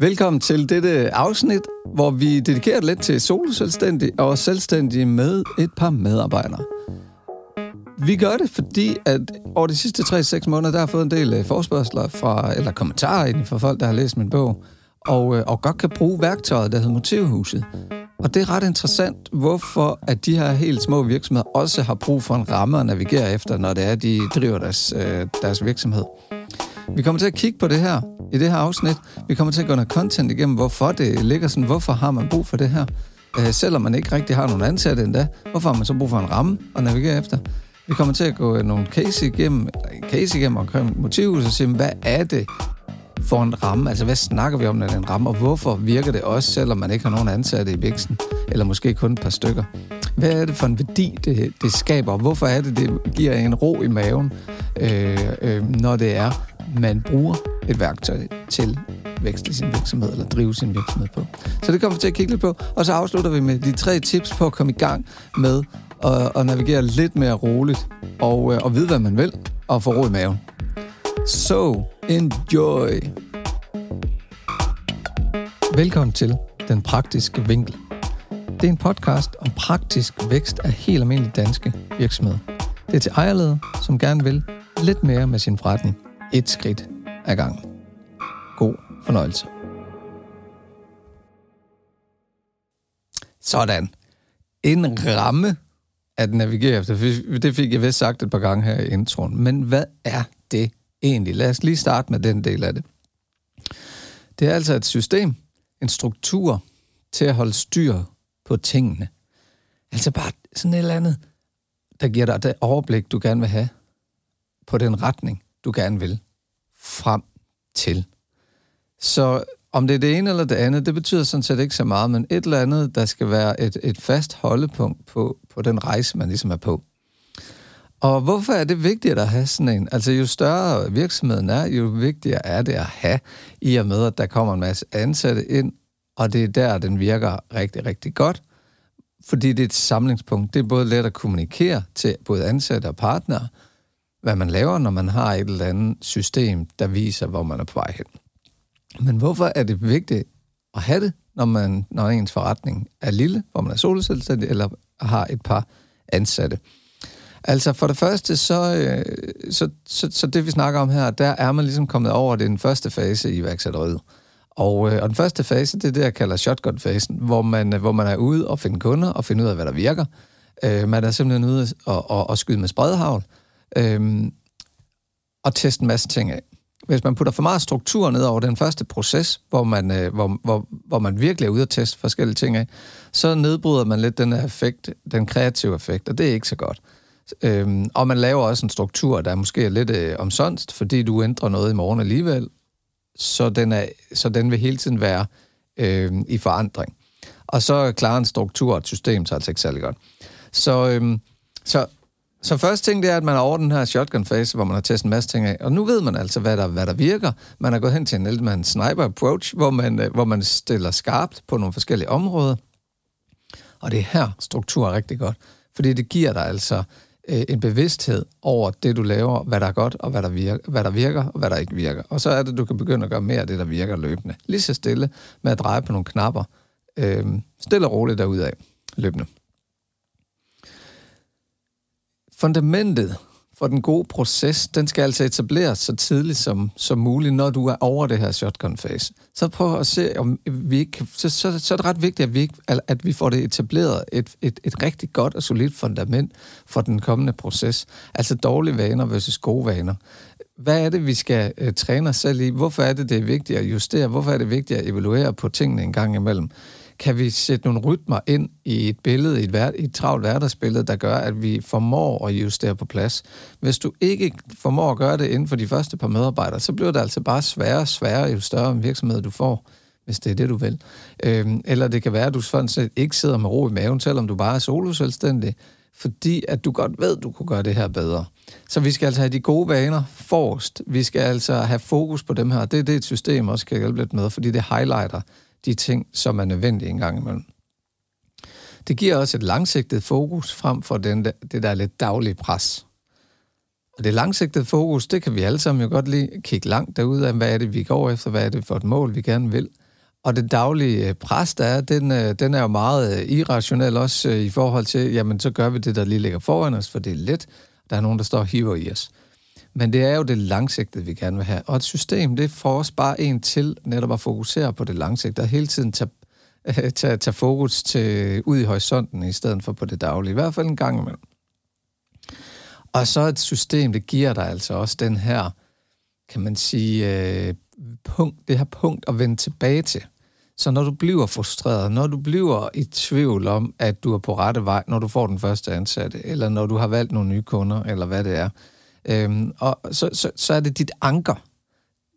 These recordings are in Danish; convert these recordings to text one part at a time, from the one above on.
Velkommen til dette afsnit, hvor vi dedikerer lidt til soloselvstændige og selvstændige med et par medarbejdere. Vi gør det, fordi at over de sidste 3-6 måneder, der har fået en del øh, forspørgseler fra, eller kommentarer egentlig fra folk, der har læst min bog, og, øh, og godt kan bruge værktøjet, der hedder Motivhuset. Og det er ret interessant, hvorfor at de her helt små virksomheder også har brug for en ramme at navigere efter, når det er, de driver deres, øh, deres virksomhed. Vi kommer til at kigge på det her i det her afsnit. Vi kommer til at gå noget content igennem, hvorfor det ligger sådan, hvorfor har man brug for det her. Øh, selvom man ikke rigtig har nogen ansatte endda, hvorfor har man så brug for en ramme at navigere efter? Vi kommer til at gå øh, nogle case igennem, eller en case igennem omkring motivet, og se, hvad er det for en ramme? Altså, hvad snakker vi om, når det er en ramme, og hvorfor virker det også, selvom man ikke har nogen ansatte i væksten, eller måske kun et par stykker? Hvad er det for en værdi, det, det skaber, og hvorfor er det, det giver en ro i maven, øh, øh, når det er, man bruger et værktøj til vækste sin virksomhed eller drive sin virksomhed på. Så det kommer vi til at kigge lidt på. Og så afslutter vi med de tre tips på at komme i gang med at, at navigere lidt mere roligt og, øh, og vide, hvad man vil, og få ro i maven. So, enjoy! Velkommen til Den Praktiske Vinkel. Det er en podcast om praktisk vækst af helt almindelige danske virksomheder. Det er til ejerleder, som gerne vil lidt mere med sin forretning. Et skridt ad gangen. God fornøjelse. Sådan. En ramme at navigere efter. Det fik jeg vist sagt et par gange her i introen. Men hvad er det egentlig? Lad os lige starte med den del af det. Det er altså et system, en struktur til at holde styr på tingene. Altså bare sådan et eller andet, der giver dig det overblik, du gerne vil have på den retning, du gerne vil frem til. Så om det er det ene eller det andet, det betyder sådan set ikke så meget, men et eller andet, der skal være et, et fast holdepunkt på, på den rejse, man ligesom er på. Og hvorfor er det vigtigt at have sådan en? Altså jo større virksomheden er, jo vigtigere er det at have, i og med at der kommer en masse ansatte ind, og det er der, den virker rigtig, rigtig godt, fordi det er et samlingspunkt. Det er både let at kommunikere til både ansatte og partnere, hvad man laver, når man har et eller andet system, der viser, hvor man er på vej hen. Men hvorfor er det vigtigt at have det, når, man, når ens forretning er lille, hvor man er solselvstændig eller har et par ansatte? Altså for det første, så, øh, så, så, så det vi snakker om her, der er man ligesom kommet over den første fase i iværksætteriet. Og, øh, og den første fase, det er det, jeg kalder shotgun-fasen, hvor man, øh, hvor man er ude og finde kunder og finde ud af, hvad der virker. Øh, man er simpelthen ude og, og, og skyde med spredhavl øh, øhm, og teste en masse ting af hvis man putter for meget struktur ned over den første proces, hvor man, øh, hvor, hvor, hvor man virkelig er ude at teste forskellige ting af, så nedbryder man lidt den effekt, den kreative effekt, og det er ikke så godt. Øhm, og man laver også en struktur, der måske er lidt øh, omsonst, fordi du ændrer noget i morgen alligevel, så den, er, så den vil hele tiden være øh, i forandring. Og så klarer en struktur og et system sig altså ikke særlig godt. Så, øh, så så første ting, det er, at man er over den her shotgun-fase, hvor man har testet en masse ting af. Og nu ved man altså, hvad der, hvad der virker. Man er gået hen til en Eltman sniper approach, hvor man, øh, hvor man stiller skarpt på nogle forskellige områder. Og det er her, struktur er rigtig godt. Fordi det giver dig altså øh, en bevidsthed over det, du laver, hvad der er godt, og hvad der, virker, hvad der virker, og hvad der ikke virker. Og så er det, du kan begynde at gøre mere af det, der virker løbende. Lige så stille med at dreje på nogle knapper. Øh, stille og roligt derudad løbende fundamentet for den gode proces, den skal altså etableres så tidligt som, som muligt, når du er over det her shotgun phase. Så prøv at se, om vi ikke, så, så, så er det ret vigtigt, at vi, ikke, at vi får det etableret et, et, et rigtig godt og solidt fundament for den kommende proces. Altså dårlige vaner versus gode vaner. Hvad er det, vi skal øh, træne os selv i? Hvorfor er det, det er vigtigt at justere? Hvorfor er det vigtigt at evaluere på tingene en gang imellem? Kan vi sætte nogle rytmer ind i et billede, i et, vær- i et travlt hverdagsbillede, der gør, at vi formår at justere på plads. Hvis du ikke formår at gøre det inden for de første par medarbejdere, så bliver det altså bare sværere og sværere, jo større en virksomhed du får, hvis det er det, du vil. Øhm, eller det kan være, at du sådan set ikke sidder med ro i maven, selvom du bare er soloselvstændig, fordi at du godt ved, at du kunne gøre det her bedre. Så vi skal altså have de gode vaner forrest. Vi skal altså have fokus på dem her. Det er det, et system også kan hjælpe lidt med, fordi det highlighter de ting, som er nødvendige en gang imellem. Det giver også et langsigtet fokus frem for den, det der lidt daglige pres. Og det langsigtede fokus, det kan vi alle sammen jo godt lige kigge langt derud af, hvad er det, vi går efter, hvad er det for et mål, vi gerne vil. Og det daglige øh, pres, der er, den, øh, den er jo meget øh, irrationel også i forhold til, jamen så gør vi det, der lige ligger foran os, for det er let. Der er nogen, der står og hiver i os. Men det er jo det langsigtede, vi gerne vil have. Og et system, det får os bare en til netop at fokusere på det langsigtede, og hele tiden tage, tage, tage fokus til, ud i horisonten, i stedet for på det daglige. I hvert fald en gang imellem. Og så et system, det giver dig altså også den her, kan man sige, øh, punkt, det her punkt at vende tilbage til. Så når du bliver frustreret, når du bliver i tvivl om, at du er på rette vej, når du får den første ansatte, eller når du har valgt nogle nye kunder, eller hvad det er, øhm, og så, så, så er det dit anker.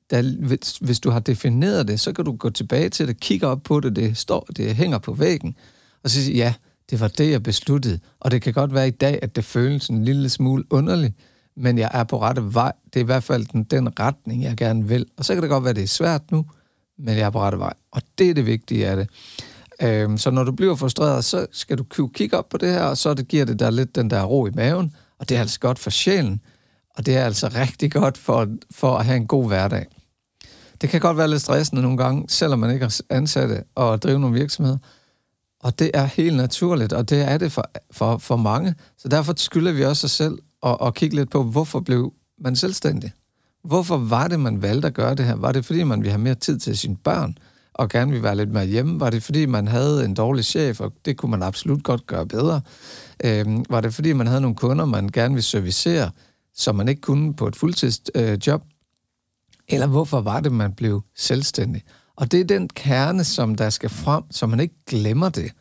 Der, hvis, hvis du har defineret det, så kan du gå tilbage til det, kigge op på det, det står, det hænger på væggen, og så sige, ja, det var det, jeg besluttede. Og det kan godt være i dag, at det føles en lille smule underligt, men jeg er på rette vej. Det er i hvert fald den, den retning, jeg gerne vil. Og så kan det godt være, at det er svært nu, men jeg er på rette vej. Og det er det vigtige af det. Øhm, så når du bliver frustreret, så skal du kigge op på det her, og så det giver det dig lidt den der ro i maven, og det er altså godt for sjælen, og det er altså rigtig godt for, for at have en god hverdag. Det kan godt være lidt stressende nogle gange, selvom man ikke er ansatte og drive nogle virksomheder, og det er helt naturligt, og det er det for, for, for mange. Så derfor skylder vi også os selv at, at kigge lidt på, hvorfor blev man selvstændig? Hvorfor var det, man valgte at gøre det her? Var det, fordi man ville have mere tid til sine børn, og gerne ville være lidt mere hjemme? Var det, fordi man havde en dårlig chef, og det kunne man absolut godt gøre bedre? Øhm, var det, fordi man havde nogle kunder, man gerne ville servicere, som man ikke kunne på et fuldtidsjob? Øh, Eller hvorfor var det, man blev selvstændig? Og det er den kerne, som der skal frem, så man ikke glemmer det.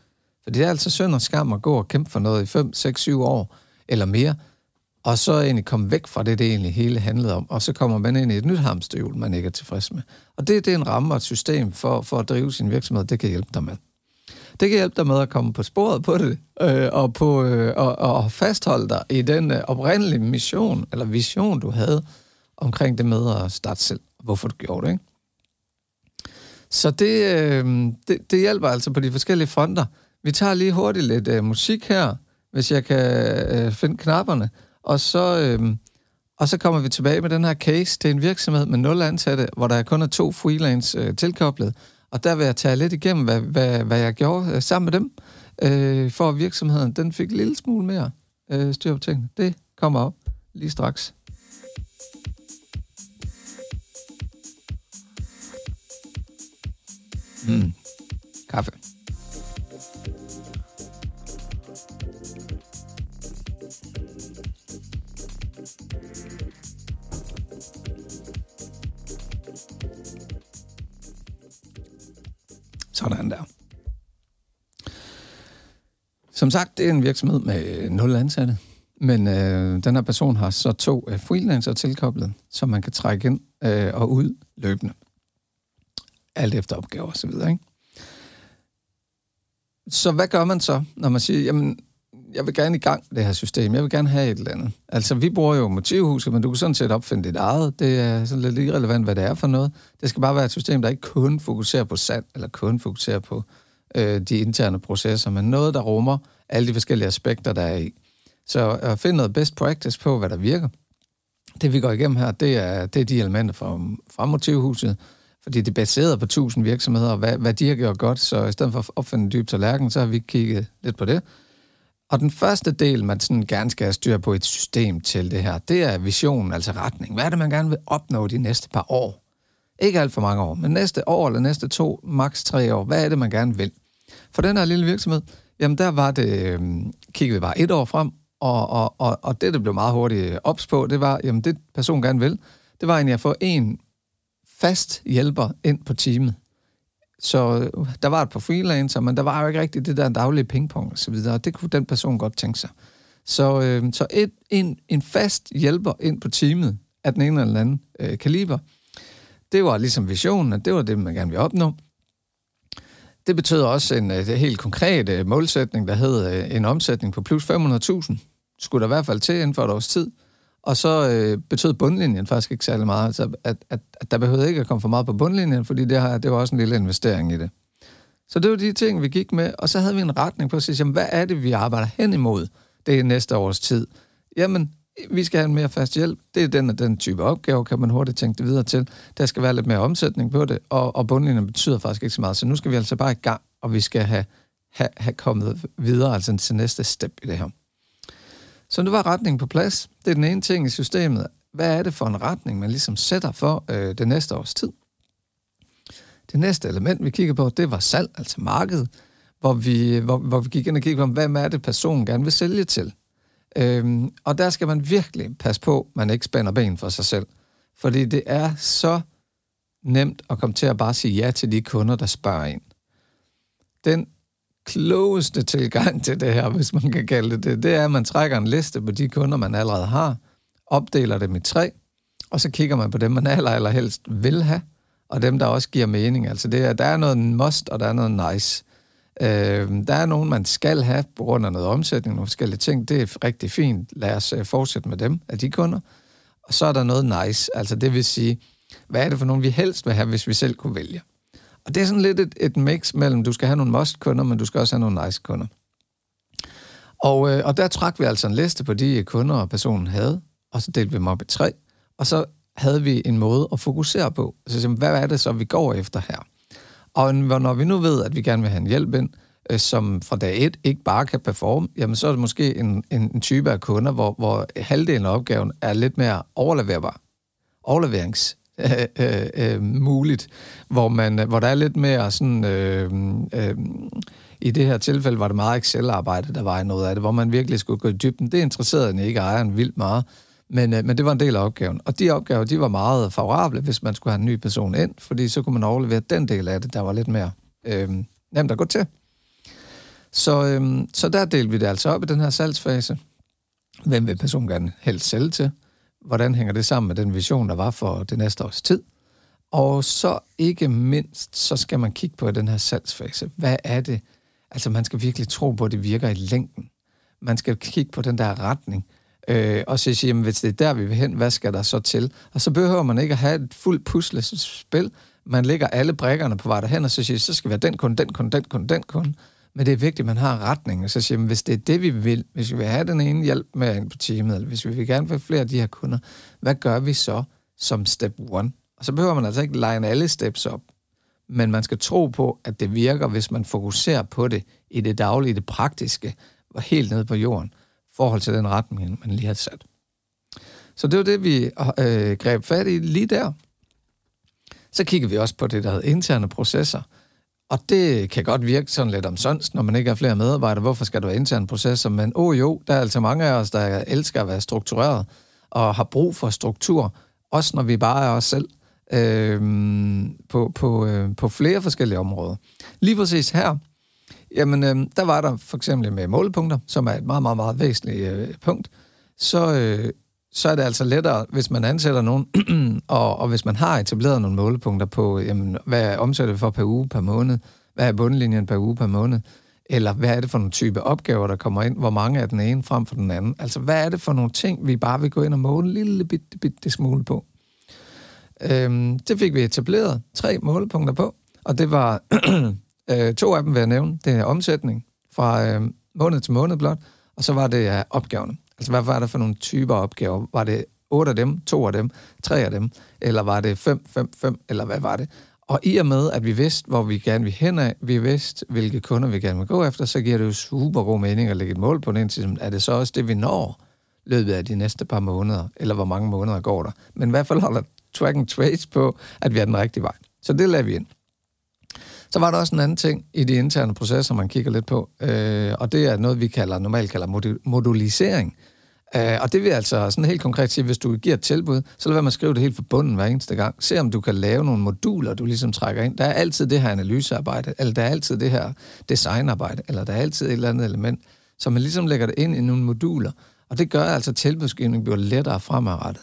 For det er altså synd og skam at gå og kæmpe for noget i 5, 6, 7 år eller mere, og så egentlig komme væk fra det, det egentlig hele handlede om, og så kommer man ind i et nyt hamsterhjul, man ikke er tilfreds med. Og det, det er en ramme og et system for, for at drive sin virksomhed, det kan hjælpe dig med. Det kan hjælpe dig med at komme på sporet på det, øh, og, på, øh, og, og fastholde dig i den øh, oprindelige mission, eller vision, du havde omkring det med at starte selv, hvorfor du gjorde det, ikke? Så det, øh, det, det hjælper altså på de forskellige fronter. Vi tager lige hurtigt lidt øh, musik her, hvis jeg kan øh, finde knapperne. Og så, øh, og så kommer vi tilbage med den her case. Det er en virksomhed med nul ansatte, hvor der kun er to freelance øh, tilkoblet. Og der vil jeg tage lidt igennem, hvad, hvad, hvad jeg gjorde øh, sammen med dem, øh, for at virksomheden den fik en lille smule mere øh, styr på tingene. Det kommer op lige straks. Mm. Kaffe. Sådan der. Som sagt, det er en virksomhed med nul ansatte, men øh, den her person har så to øh, freelancer tilkoblet, som man kan trække ind øh, og ud løbende alt efter opgaver og så videre, ikke? Så hvad gør man så, når man siger, jamen, jeg vil gerne i gang med det her system, jeg vil gerne have et eller andet. Altså, vi bruger jo motivhuset, men du kan sådan set opfinde dit eget. Det er sådan lidt irrelevant, hvad det er for noget. Det skal bare være et system, der ikke kun fokuserer på sand, eller kun fokuserer på øh, de interne processer, men noget, der rummer alle de forskellige aspekter, der er i. Så at finde noget best practice på, hvad der virker. Det, vi går igennem her, det er, det er de elementer fra, fra motivhuset, fordi det er baseret på tusind virksomheder, og hvad, hvad de har gjort godt, så i stedet for at opfinde en dyb tallerken, så har vi kigget lidt på det. Og den første del, man sådan gerne skal have styr på et system til det her, det er visionen, altså retning. Hvad er det, man gerne vil opnå de næste par år? Ikke alt for mange år, men næste år eller næste to, maks tre år. Hvad er det, man gerne vil? For den her lille virksomhed, jamen der var det, øh, kiggede vi bare et år frem, og, og, og, og det, der blev meget hurtigt øh, ops på, det var, jamen det person gerne vil, det var egentlig at få en fast hjælper ind på teamet. Så uh, der var et par freelancer, men der var jo ikke rigtig det der daglige pingpong og så videre, og det kunne den person godt tænke sig. Så, øh, så et, en, en fast hjælper ind på teamet af den ene eller anden øh, kaliber, det var ligesom visionen, at det var det, man gerne ville opnå. Det betød også en, øh, helt konkret øh, målsætning, der hed øh, en omsætning på plus 500.000. Skulle der i hvert fald til inden for et års tid. Og så øh, betød bundlinjen faktisk ikke særlig meget. Altså, at, at, at der behøvede ikke at komme for meget på bundlinjen, fordi det, her, det var også en lille investering i det. Så det var de ting, vi gik med, og så havde vi en retning på at sige, jamen, hvad er det, vi arbejder hen imod det næste års tid? Jamen, vi skal have en mere fast hjælp. Det er den og den type opgave, kan man hurtigt tænke det videre til. Der skal være lidt mere omsætning på det, og, og bundlinjen betyder faktisk ikke så meget. Så nu skal vi altså bare i gang, og vi skal have, have, have kommet videre, altså til næste step i det her. Så nu var retningen på plads. Det er den ene ting i systemet. Hvad er det for en retning, man ligesom sætter for øh, det næste års tid? Det næste element, vi kigger på, det var salg, altså markedet, hvor vi, hvor, hvor vi gik ind og kiggede på, hvad er det, personen gerne vil sælge til. Øhm, og der skal man virkelig passe på, at man ikke spænder ben for sig selv. Fordi det er så nemt at komme til at bare sige ja til de kunder, der spørger ind. Den klogeste tilgang til det her, hvis man kan kalde det det, det er, at man trækker en liste på de kunder, man allerede har, opdeler dem i tre, og så kigger man på dem, man aller, aller helst vil have, og dem, der også giver mening. Altså, det er, der er noget must, og der er noget nice. Øh, der er nogen, man skal have på grund af noget omsætning, nogle forskellige ting. Det er rigtig fint. Lad os øh, fortsætte med dem, af de kunder. Og så er der noget nice. Altså, det vil sige, hvad er det for nogen, vi helst vil have, hvis vi selv kunne vælge? Og det er sådan lidt et, et mix mellem, du skal have nogle must-kunder, men du skal også have nogle nice-kunder. Og, øh, og der trak vi altså en liste på de øh, kunder, personen havde, og så delte vi dem op i tre, og så havde vi en måde at fokusere på. Så hvad er det så, vi går efter her? Og når vi nu ved, at vi gerne vil have en hjælp ind, øh, som fra dag et ikke bare kan performe, jamen så er det måske en, en, en type af kunder, hvor, hvor halvdelen af opgaven er lidt mere overleverbar. Overleverings øh, øh, øh, muligt, hvor, man, hvor der er lidt mere sådan... Øh, øh, i det her tilfælde var det meget Excel-arbejde, der var i noget af det, hvor man virkelig skulle gå i dybden. Det interesserede ikke ejeren vildt meget. Men, øh, men det var en del af opgaven. Og de opgaver, de var meget favorable, hvis man skulle have en ny person ind, fordi så kunne man overlevere den del af det, der var lidt mere øh, nemt at gå til. Så, øh, så der delte vi det altså op i den her salgsfase. Hvem vil personen gerne helst sælge til? Hvordan hænger det sammen med den vision, der var for det næste års tid? Og så ikke mindst, så skal man kigge på den her salgsfase. Hvad er det? Altså man skal virkelig tro på, at det virker i længden. Man skal kigge på den der retning øh, og så sige, jamen, hvis det er der, vi vil hen, hvad skal der så til? Og så behøver man ikke at have et fuldt puslespil. Man lægger alle brækkerne på vej derhen, og så siger, så skal være den kunde, den kunde, den kunde, den kunde. Men det er vigtigt, at man har retning. Så siger man, hvis det er det, vi vil, hvis vi vil have den ene hjælp med ind på teamet, eller hvis vi vil gerne have flere af de her kunder, hvad gør vi så som step one? Og så behøver man altså ikke line alle steps op. Men man skal tro på, at det virker, hvis man fokuserer på det i det daglige, det praktiske, og helt nede på jorden i forhold til den retning, man lige har sat. Så det var det, vi øh, greb fat i lige der. Så kigger vi også på det, der hedder interne processer. Og det kan godt virke sådan lidt omsonst, når man ikke har flere medarbejdere. Hvorfor skal der være interne processer? Men åh oh jo, der er altså mange af os, der elsker at være struktureret og har brug for struktur, også når vi bare er os selv, øh, på, på, øh, på flere forskellige områder. Lige præcis her, Jamen, øh, der var der for eksempel med målepunkter, som er et meget, meget, meget væsentligt øh, punkt. Så, øh, så er det altså lettere, hvis man ansætter nogen, og, og hvis man har etableret nogle målepunkter på, jamen, hvad er vi for per uge, per måned, hvad er bundlinjen per uge, per måned, eller hvad er det for nogle type opgaver, der kommer ind, hvor mange er den ene frem for den anden. Altså, hvad er det for nogle ting, vi bare vil gå ind og måle en lille bitte, bitte smule på. Øhm, det fik vi etableret tre målepunkter på, og det var Øh, to af dem vil jeg nævne. Det er omsætning fra øh, måned til måned blot, og så var det ja, opgaverne. Altså, hvad var der for nogle typer opgaver? Var det otte af dem, to af dem, tre af dem, eller var det fem, fem, fem, eller hvad var det? Og i og med, at vi vidste, hvor vi gerne vil hen af, vi vidste, hvilke kunder vi gerne vil gå efter, så giver det jo super god mening at lægge et mål på den til, er det så også det, vi når løbet af de næste par måneder, eller hvor mange måneder går der. Men i hvert fald holder track and trace på, at vi er den rigtige vej. Så det lader vi ind. Så var der også en anden ting i de interne processer, man kigger lidt på, øh, og det er noget, vi kalder, normalt kalder modulisering. Øh, og det vil altså sådan helt konkret sige, hvis du giver et tilbud, så lad være med at skrive det helt fra bunden hver eneste gang. Se om du kan lave nogle moduler, du ligesom trækker ind. Der er altid det her analysearbejde, eller der er altid det her designarbejde, eller der er altid et eller andet element, så man ligesom lægger det ind i nogle moduler. Og det gør altså, at tilbudsgivningen bliver lettere fremadrettet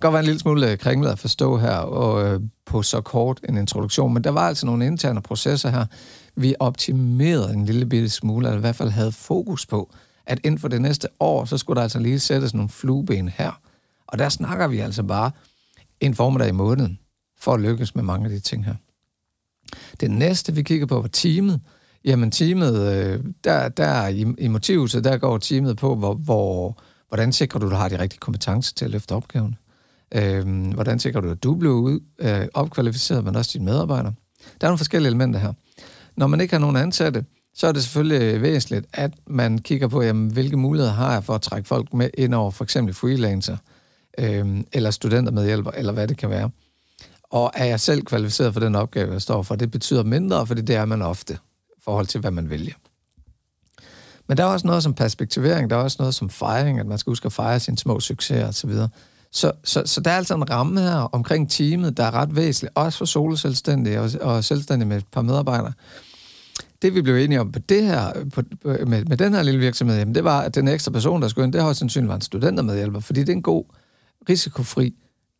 kan godt være en lille smule øh, kringlet at forstå her og, øh, på så kort en introduktion, men der var altså nogle interne processer her, vi optimerede en lille bitte smule, eller i hvert fald havde fokus på, at inden for det næste år, så skulle der altså lige sættes nogle flueben her. Og der snakker vi altså bare en formiddag i måneden, for at lykkes med mange af de ting her. Det næste, vi kigger på, var teamet. Jamen teamet, øh, der, der i, i så der går teamet på, hvor, hvor, Hvordan sikrer du, at du har de rigtige kompetencer til at løfte opgaven? Øh, hvordan sikrer du, at du bliver ud, øh, opkvalificeret, men også dine medarbejdere? Der er nogle forskellige elementer her. Når man ikke har nogen ansatte, så er det selvfølgelig øh, væsentligt, at man kigger på, jamen, hvilke muligheder har jeg for at trække folk med ind over for eksempel freelancer, øh, eller studenter med eller hvad det kan være. Og er jeg selv kvalificeret for den opgave, jeg står for? Det betyder mindre, fordi det er man ofte, i forhold til, hvad man vælger. Men der er også noget som perspektivering, der er også noget som fejring, at man skal huske at fejre sine små succeser osv. Så, så, så der er altså en ramme her omkring teamet, der er ret væsentlig, også for soloselvstændige og, og selvstændige med et par medarbejdere. Det vi blev enige om på det her, på, med, med den her lille virksomhed, jamen, det var, at den ekstra person, der skulle ind, det har sandsynligt været en studentermedhjælper, fordi det er en god, risikofri,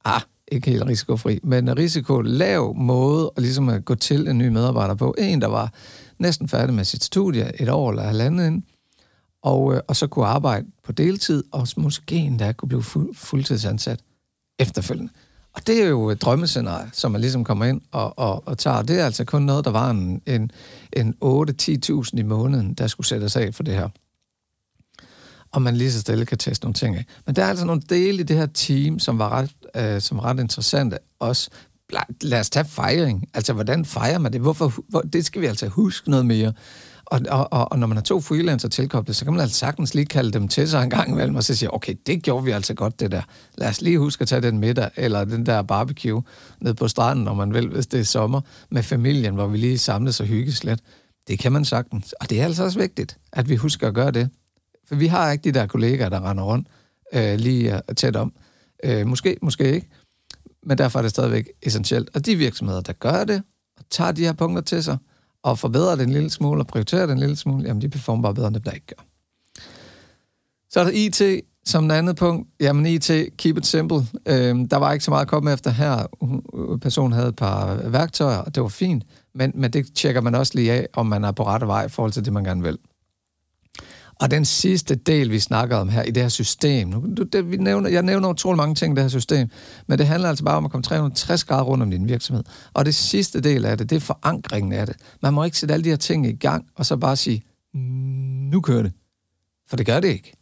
ah, ikke helt risikofri, men en risikolav måde at, ligesom at gå til en ny medarbejder på. En, der var næsten færdig med sit studie et år eller halvandet ind, og, øh, og så kunne arbejde på deltid, og måske endda kunne blive fu- fuldtidsansat efterfølgende. Og det er jo et drømmescenarie, som man ligesom kommer ind og, og, og tager. Det er altså kun noget, der var en, en, en 8-10.000 i måneden, der skulle sættes af for det her. Og man lige så stille kan teste nogle ting af. Men der er altså nogle dele i det her team, som var ret, øh, som var ret interessante. Også, lad os tage fejring. Altså, hvordan fejrer man det? Hvorfor, hvor, det skal vi altså huske noget mere. Og, og, og, og når man har to freelancer tilkoblet, så kan man altså sagtens lige kalde dem til sig en gang imellem, og så sige, okay, det gjorde vi altså godt, det der. Lad os lige huske at tage den middag, eller den der barbecue ned på stranden, når man vil, hvis det er sommer, med familien, hvor vi lige samles og hygges lidt. Det kan man sagtens. Og det er altså også vigtigt, at vi husker at gøre det. For vi har ikke de der kollegaer, der render rundt øh, lige øh, tæt om. Øh, måske, måske ikke. Men derfor er det stadigvæk essentielt. Og de virksomheder, der gør det, og tager de her punkter til sig, og forbedrer den en lille smule og prioriterer den en lille smule, jamen de performer bare bedre, end dem, der ikke gør. Så er der IT som en andet punkt. Jamen IT, keep it simple. Øhm, der var ikke så meget at komme efter her. Personen havde et par værktøjer, og det var fint. Men, men det tjekker man også lige af, om man er på rette vej i forhold til det, man gerne vil. Og den sidste del, vi snakker om her i det her system, nu, det, vi nævner, jeg nævner utrolig mange ting i det her system, men det handler altså bare om at komme 360 grader rundt om din virksomhed. Og det sidste del af det, det er forankringen af det. Man må ikke sætte alle de her ting i gang, og så bare sige, nu kører det. For det gør det ikke.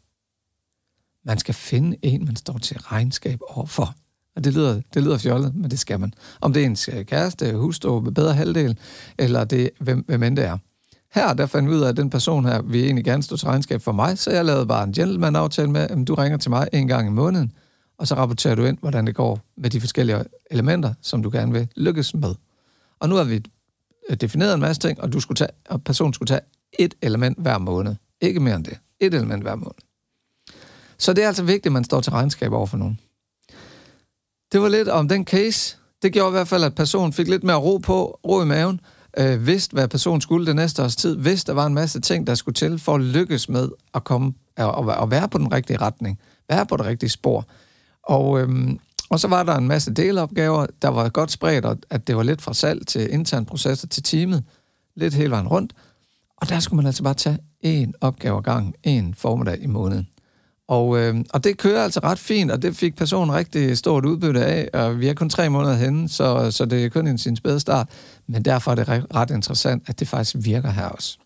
Man skal finde en, man står til regnskab overfor. Og det lyder, det lyder fjollet, men det skal man. Om det er en kæreste, hustru, bedre halvdel, eller det, hvem, hvem end det er. Her, der fandt vi ud af, at den person her vil egentlig gerne stå til regnskab for mig, så jeg lavede bare en gentleman-aftale med, at du ringer til mig en gang i måneden, og så rapporterer du ind, hvordan det går med de forskellige elementer, som du gerne vil lykkes med. Og nu har vi øh, defineret en masse ting, og, du skulle tage, og personen skulle tage et element hver måned. Ikke mere end det. Et element hver måned. Så det er altså vigtigt, at man står til regnskab over for nogen. Det var lidt om den case. Det gjorde i hvert fald, at personen fik lidt mere ro på, ro i maven, øh, vidste, hvad personen skulle det næste års tid, vidste, der var en masse ting, der skulle til for at lykkes med at komme og, og være på den rigtige retning, være på det rigtige spor. Og, øhm, og så var der en masse delopgaver, der var godt spredt, og at det var lidt fra salg til intern processer til teamet, lidt hele vejen rundt. Og der skulle man altså bare tage én opgave ad gangen, en formiddag i måneden. Og, øh, og det kører altså ret fint, og det fik personen rigtig stort udbytte af, og vi er kun tre måneder henne, så, så det er kun en sin spæde start. Men derfor er det ret interessant, at det faktisk virker her også.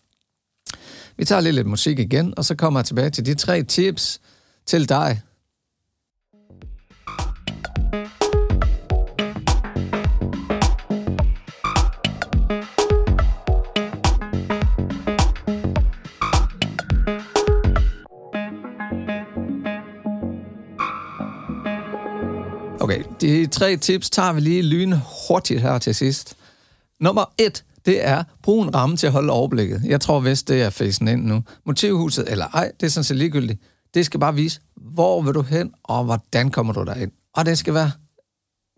Vi tager lige lidt musik igen, og så kommer jeg tilbage til de tre tips til dig, de tre tips tager vi lige lyn hurtigt her til sidst. Nummer et, det er, brug en ramme til at holde overblikket. Jeg tror vist, det er facen ind nu. Motivhuset eller ej, det er sådan set ligegyldigt. Det skal bare vise, hvor vil du hen, og hvordan kommer du derind. Og det skal være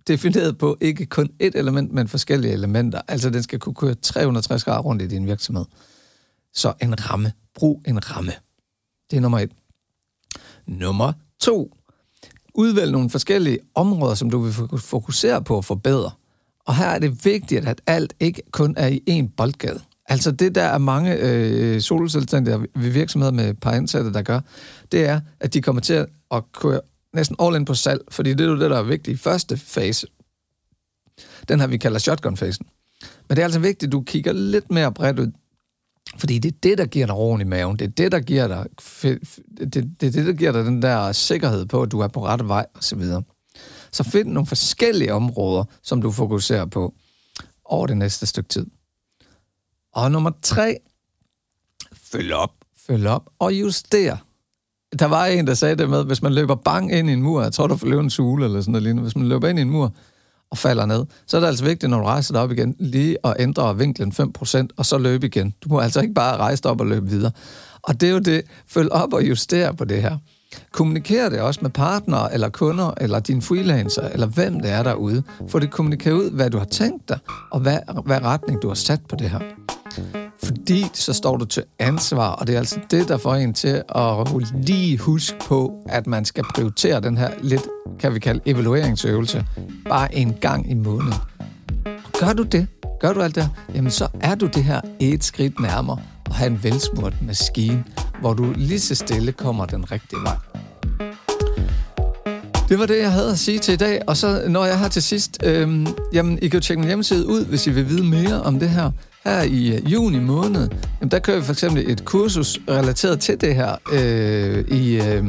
defineret på ikke kun et element, men forskellige elementer. Altså, den skal kunne køre 360 grader rundt i din virksomhed. Så en ramme. Brug en ramme. Det er nummer et. Nummer to udvælge nogle forskellige områder, som du vil fokusere på at forbedre. Og her er det vigtigt, at alt ikke kun er i én boldgade. Altså det, der er mange øh, solselvstændige ved virksomheder med par ansatte, der gør, det er, at de kommer til at køre næsten all in på salg, fordi det er jo det, der er vigtigt i første fase. Den her, vi kalder shotgun-fasen. Men det er altså vigtigt, at du kigger lidt mere bredt ud. Fordi det er det, der giver dig roen i maven. Det er det, der giver dig, det, det, det, der giver dig den der sikkerhed på, at du er på rette vej osv. Så, så find nogle forskellige områder, som du fokuserer på over det næste stykke tid. Og nummer tre, følg op, følg op og juster. Der var en, der sagde det med, hvis man løber bang ind i en mur, jeg tror, du får løbe en sule eller sådan noget lignende, hvis man løber ind i en mur og falder ned, så er det altså vigtigt, når du rejser dig op igen, lige at ændre vinklen 5%, og så løbe igen. Du må altså ikke bare rejse dig op og løbe videre. Og det er jo det, følg op og justere på det her. Kommuniker det også med partnere, eller kunder, eller din freelancer, eller hvem det er derude. Få det kommunikeret ud, hvad du har tænkt dig, og hvad, hvad retning du har sat på det her. Fordi så står du til ansvar, og det er altså det, der får en til at lige huske på, at man skal prioritere den her lidt, kan vi kalde, evalueringsøvelse, bare en gang i måneden. Gør du det, gør du alt det jamen så er du det her et skridt nærmere og have en velsmurt maskine, hvor du lige så stille kommer den rigtige vej. Det var det, jeg havde at sige til i dag. Og så når jeg har til sidst, øhm, jamen, I kan jo tjekke min hjemmeside ud, hvis I vil vide mere om det her. Her i øh, juni måned, jamen, der kører vi for eksempel et kursus relateret til det her, øh, i, øh,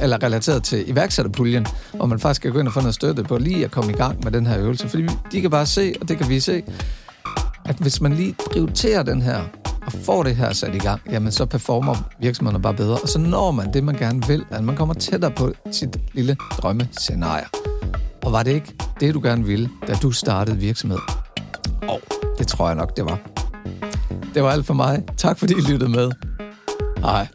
eller relateret til iværksætterpuljen, hvor man faktisk kan gå ind og få noget støtte på lige at komme i gang med den her øvelse. Fordi de kan bare se, og det kan vi se, at hvis man lige prioriterer den her og får det her sat i gang, jamen så performer virksomhederne bare bedre, og så når man det, man gerne vil, at man kommer tættere på sit lille drømmescenarie. Og var det ikke det, du gerne ville, da du startede virksomhed? Og det tror jeg nok, det var. Det var alt for mig. Tak fordi I lyttede med. Hej.